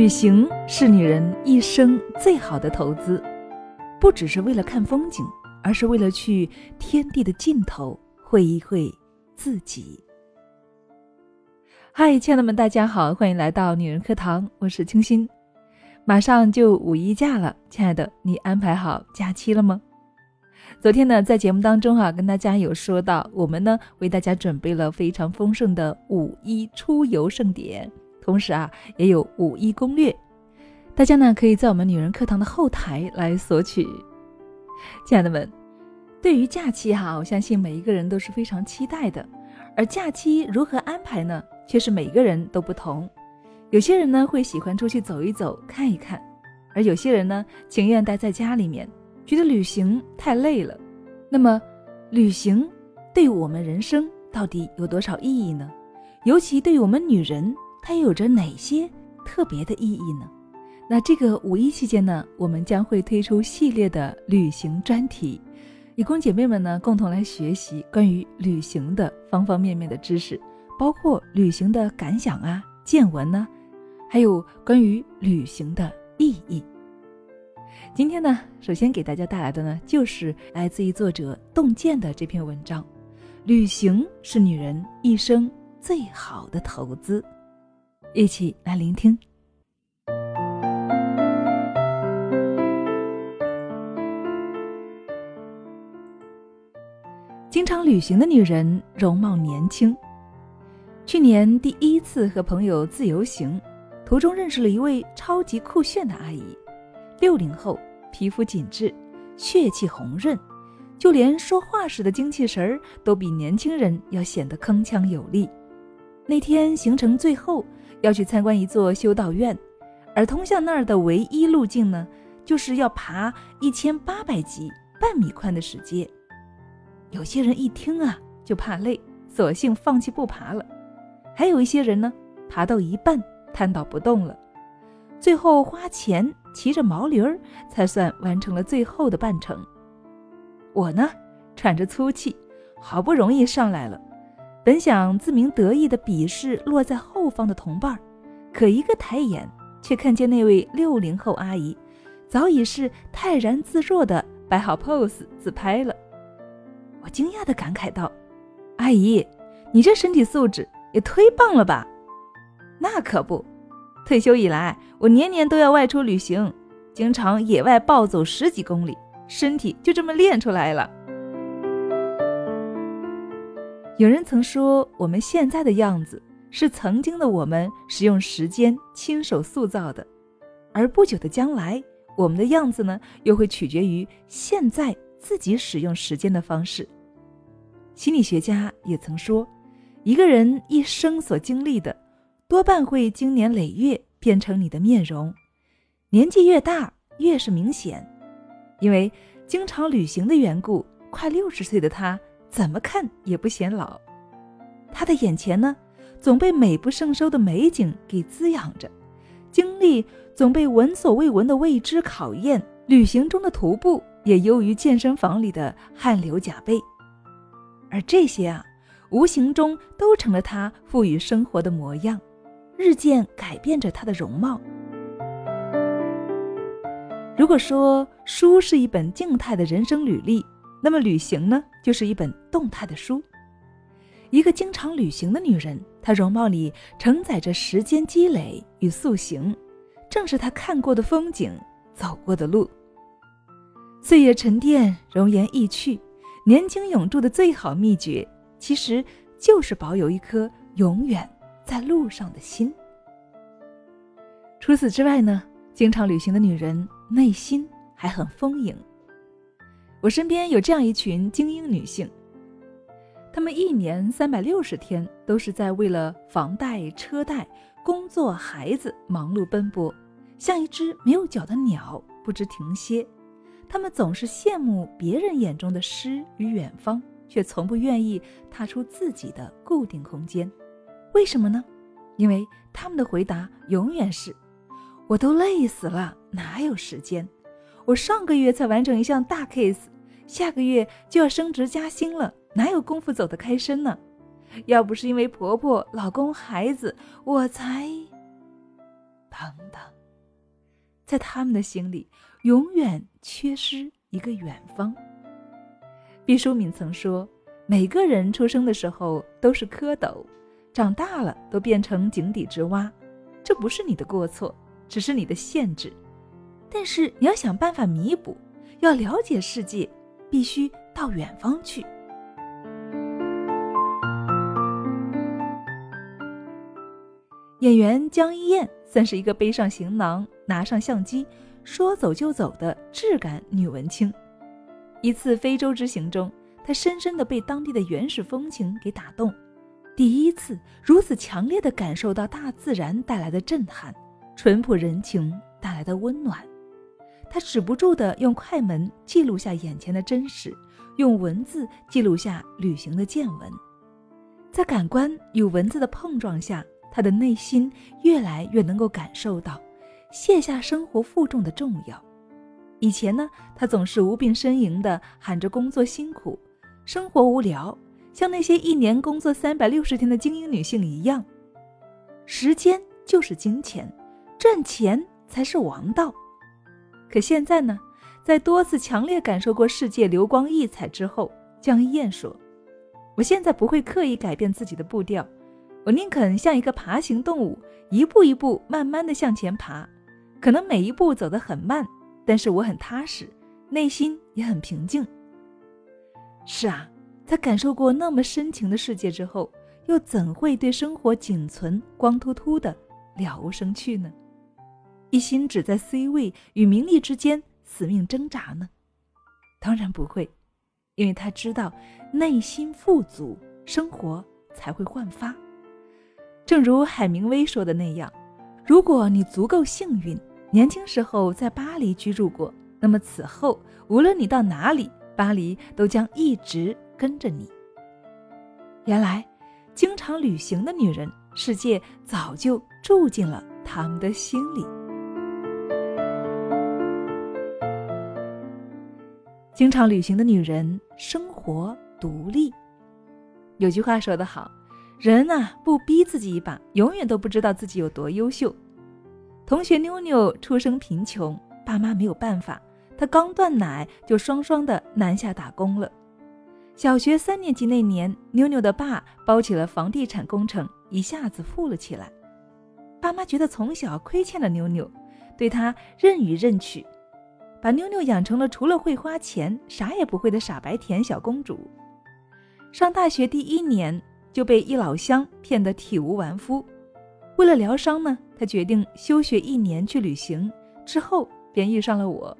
旅行是女人一生最好的投资，不只是为了看风景，而是为了去天地的尽头会一会自己。嗨，亲爱的们，大家好，欢迎来到女人课堂，我是清新。马上就五一假了，亲爱的，你安排好假期了吗？昨天呢，在节目当中哈，跟大家有说到，我们呢为大家准备了非常丰盛的五一出游盛典。同时啊，也有五一攻略，大家呢可以在我们女人课堂的后台来索取。亲爱的们，对于假期哈，我相信每一个人都是非常期待的。而假期如何安排呢？却是每个人都不同。有些人呢会喜欢出去走一走、看一看，而有些人呢情愿待在家里面，觉得旅行太累了。那么，旅行对我们人生到底有多少意义呢？尤其对于我们女人。它有着哪些特别的意义呢？那这个五一期间呢，我们将会推出系列的旅行专题，以供姐妹们呢共同来学习关于旅行的方方面面的知识，包括旅行的感想啊、见闻呢，还有关于旅行的意义。今天呢，首先给大家带来的呢，就是来自于作者洞见的这篇文章：旅行是女人一生最好的投资。一起来聆听。经常旅行的女人容貌年轻。去年第一次和朋友自由行，途中认识了一位超级酷炫的阿姨，六零后，皮肤紧致，血气红润，就连说话时的精气神儿都比年轻人要显得铿锵有力。那天行程最后。要去参观一座修道院，而通向那儿的唯一路径呢，就是要爬一千八百级半米宽的石阶。有些人一听啊就怕累，索性放弃不爬了；还有一些人呢，爬到一半瘫倒不动了，最后花钱骑着毛驴儿才算完成了最后的半程。我呢，喘着粗气，好不容易上来了。本想自鸣得意的鄙视落在后方的同伴，可一个抬眼，却看见那位六零后阿姨，早已是泰然自若的摆好 pose 自拍了。我惊讶的感慨道：“阿姨，你这身体素质也忒棒了吧？”“那可不，退休以来，我年年都要外出旅行，经常野外暴走十几公里，身体就这么练出来了。”有人曾说，我们现在的样子是曾经的我们使用时间亲手塑造的，而不久的将来，我们的样子呢，又会取决于现在自己使用时间的方式。心理学家也曾说，一个人一生所经历的，多半会经年累月变成你的面容，年纪越大越是明显，因为经常旅行的缘故，快六十岁的他。怎么看也不显老，他的眼前呢，总被美不胜收的美景给滋养着，经历总被闻所未闻的未知考验。旅行中的徒步也优于健身房里的汗流浃背，而这些啊，无形中都成了他赋予生活的模样，日渐改变着他的容貌。如果说书是一本静态的人生履历，那么旅行呢，就是一本动态的书。一个经常旅行的女人，她容貌里承载着时间积累与塑形，正是她看过的风景，走过的路。岁月沉淀，容颜易去，年轻永驻的最好秘诀，其实就是保有一颗永远在路上的心。除此之外呢，经常旅行的女人内心还很丰盈。我身边有这样一群精英女性，她们一年三百六十天都是在为了房贷、车贷、工作、孩子忙碌奔波，像一只没有脚的鸟，不知停歇。她们总是羡慕别人眼中的诗与远方，却从不愿意踏出自己的固定空间。为什么呢？因为他们的回答永远是：“我都累死了，哪有时间？”我上个月才完成一项大 case，下个月就要升职加薪了，哪有功夫走得开身呢？要不是因为婆婆、老公、孩子，我才……等等。在他们的心里，永远缺失一个远方。毕淑敏曾说：“每个人出生的时候都是蝌蚪，长大了都变成井底之蛙。这不是你的过错，只是你的限制。但是你要想办法弥补，要了解世界，必须到远方去。”演员江一燕算是一个背上行囊、拿上相机、说走就走的质感女文青。一次非洲之行中，她深深地被当地的原始风情给打动，第一次如此强烈地感受到大自然带来的震撼，淳朴人情带来的温暖。她止不住地用快门记录下眼前的真实，用文字记录下旅行的见闻，在感官与文字的碰撞下。他的内心越来越能够感受到卸下生活负重的重要。以前呢，他总是无病呻吟的喊着工作辛苦，生活无聊，像那些一年工作三百六十天的精英女性一样。时间就是金钱，赚钱才是王道。可现在呢，在多次强烈感受过世界流光溢彩之后，江一燕说：“我现在不会刻意改变自己的步调。”我宁肯像一个爬行动物，一步一步慢慢的向前爬，可能每一步走得很慢，但是我很踏实，内心也很平静。是啊，在感受过那么深情的世界之后，又怎会对生活仅存光秃秃的了无生趣呢？一心只在 C 位与名利之间死命挣扎呢？当然不会，因为他知道，内心富足，生活才会焕发。正如海明威说的那样，如果你足够幸运，年轻时候在巴黎居住过，那么此后无论你到哪里，巴黎都将一直跟着你。原来，经常旅行的女人，世界早就住进了他们的心里。经常旅行的女人，生活独立。有句话说得好。人呐，不逼自己一把，永远都不知道自己有多优秀。同学妞妞出生贫穷，爸妈没有办法，她刚断奶就双双的南下打工了。小学三年级那年，妞妞的爸包起了房地产工程，一下子富了起来。爸妈觉得从小亏欠了妞妞，对她任予任取，把妞妞养成了除了会花钱啥也不会的傻白甜小公主。上大学第一年。就被一老乡骗得体无完肤，为了疗伤呢，他决定休学一年去旅行。之后便遇上了我。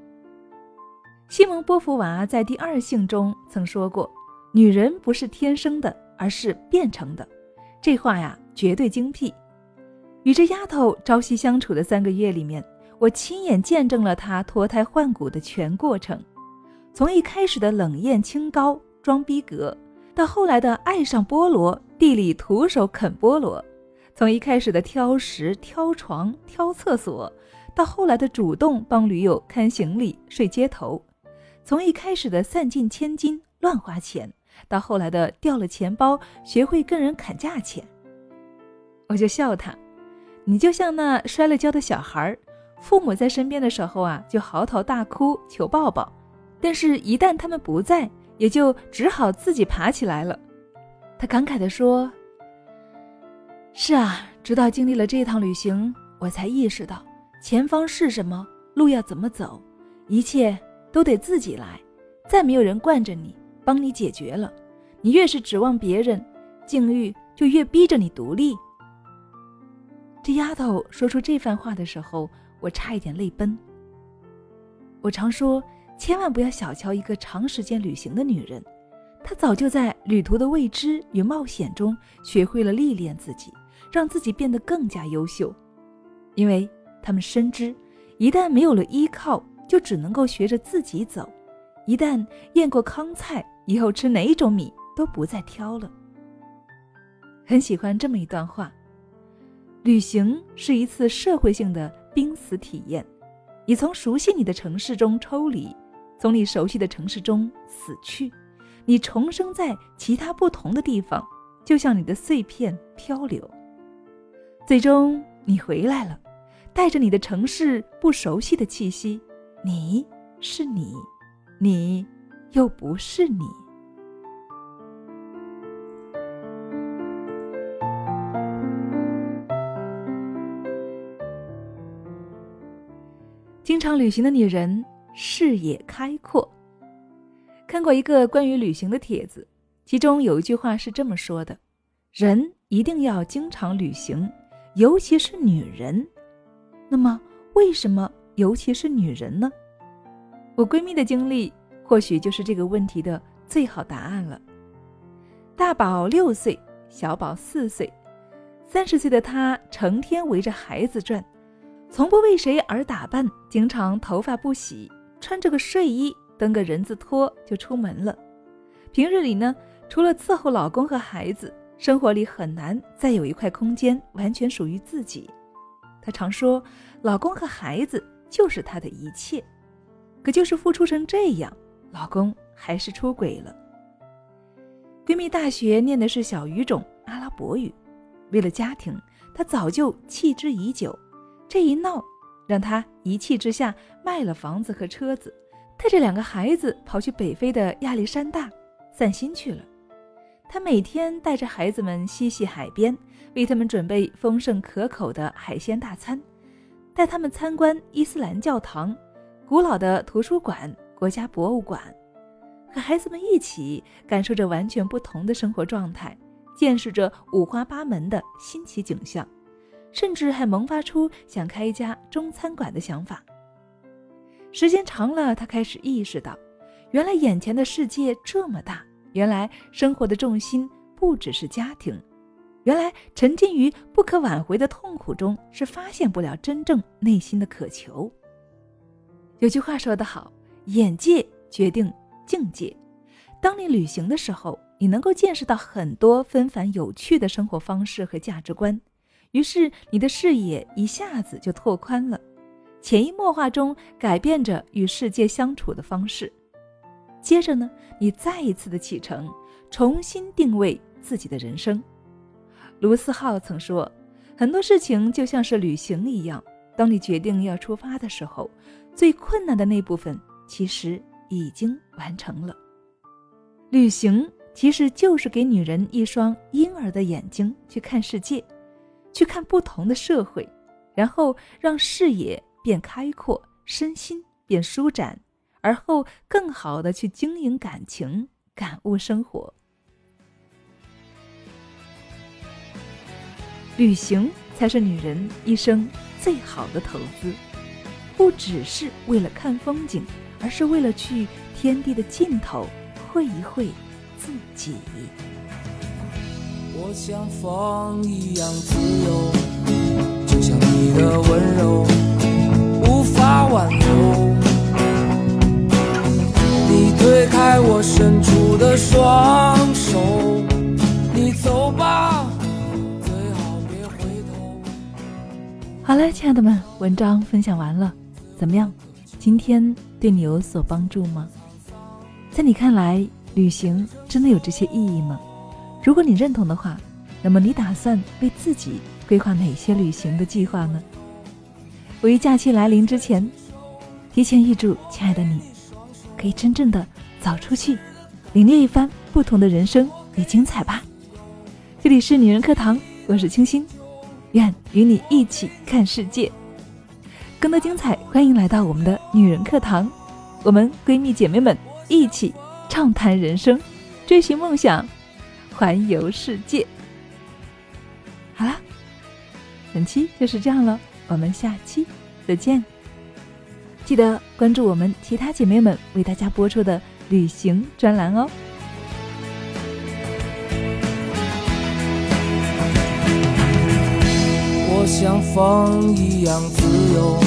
西蒙波伏娃在《第二性》中曾说过：“女人不是天生的，而是变成的。”这话呀，绝对精辟。与这丫头朝夕相处的三个月里面，我亲眼见证了他脱胎换骨的全过程，从一开始的冷艳清高、装逼格。到后来的爱上菠萝，地里徒手啃菠萝；从一开始的挑食、挑床、挑厕所，到后来的主动帮驴友看行李、睡街头；从一开始的散尽千金、乱花钱，到后来的掉了钱包，学会跟人砍价钱。我就笑他：“你就像那摔了跤的小孩儿，父母在身边的时候啊，就嚎啕大哭求抱抱；但是，一旦他们不在，也就只好自己爬起来了。他感慨地说：“是啊，直到经历了这趟旅行，我才意识到前方是什么，路要怎么走，一切都得自己来，再没有人惯着你，帮你解决了。你越是指望别人，境遇就越逼着你独立。”这丫头说出这番话的时候，我差一点泪奔。我常说。千万不要小瞧一个长时间旅行的女人，她早就在旅途的未知与冒险中学会了历练自己，让自己变得更加优秀。因为她们深知，一旦没有了依靠，就只能够学着自己走；一旦咽过糠菜，以后吃哪一种米都不再挑了。很喜欢这么一段话：旅行是一次社会性的濒死体验，你从熟悉你的城市中抽离。从你熟悉的城市中死去，你重生在其他不同的地方，就像你的碎片漂流。最终你回来了，带着你的城市不熟悉的气息，你是你，你又不是你。经常旅行的女人视野开阔。看过一个关于旅行的帖子，其中有一句话是这么说的：“人一定要经常旅行，尤其是女人。”那么，为什么尤其是女人呢？我闺蜜的经历或许就是这个问题的最好答案了。大宝六岁，小宝四岁，三十岁的她成天围着孩子转，从不为谁而打扮，经常头发不洗，穿着个睡衣蹬个人字拖就出门了。平日里呢，除了伺候老公和孩子，生活里很难再有一块空间完全属于自己。她常说，老公和孩子就是她的一切，可就是付出成这样，老公还是出轨了。闺蜜大学念的是小语种阿拉伯语，为了家庭，她早就弃之已久。这一闹，让他一气之下卖了房子和车子，带着两个孩子跑去北非的亚历山大散心去了。他每天带着孩子们嬉戏海边。为他们准备丰盛可口的海鲜大餐，带他们参观伊斯兰教堂、古老的图书馆、国家博物馆，和孩子们一起感受着完全不同的生活状态，见识着五花八门的新奇景象，甚至还萌发出想开一家中餐馆的想法。时间长了，他开始意识到，原来眼前的世界这么大，原来生活的重心不只是家庭。原来沉浸于不可挽回的痛苦中，是发现不了真正内心的渴求。有句话说得好：“眼界决定境界。”当你旅行的时候，你能够见识到很多纷繁有趣的生活方式和价值观，于是你的视野一下子就拓宽了，潜移默化中改变着与世界相处的方式。接着呢，你再一次的启程，重新定位自己的人生。卢思浩曾说：“很多事情就像是旅行一样，当你决定要出发的时候，最困难的那部分其实已经完成了。旅行其实就是给女人一双婴儿的眼睛去看世界，去看不同的社会，然后让视野变开阔，身心变舒展，而后更好的去经营感情，感悟生活。”旅行才是女人一生最好的投资，不只是为了看风景，而是为了去天地的尽头会一会自己。我像风一样自由，就像你的温柔无法挽留。你推开我伸出的双手，你走吧。最好别回头好了，亲爱的们，文章分享完了，怎么样？今天对你有所帮助吗？在你看来，旅行真的有这些意义吗？如果你认同的话，那么你打算为自己规划哪些旅行的计划呢？五一假期来临之前，提前预祝亲爱的你，可以真正的走出去，领略一番不同的人生与精彩吧。这里是女人课堂，我是清新。愿与你一起看世界，更多精彩，欢迎来到我们的女人课堂，我们闺蜜姐妹们一起畅谈人生，追寻梦想，环游世界。好啦，本期就是这样了，我们下期再见。记得关注我们其他姐妹们为大家播出的旅行专栏哦。我像风一样自由，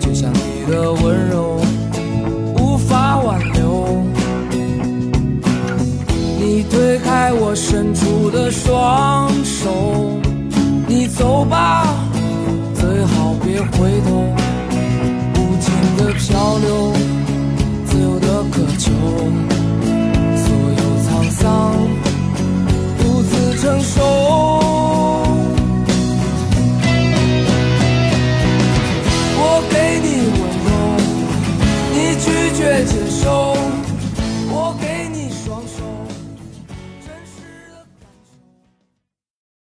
就像你的温柔开我伸出的双手，你走吧，最好别回头，无尽的漂流。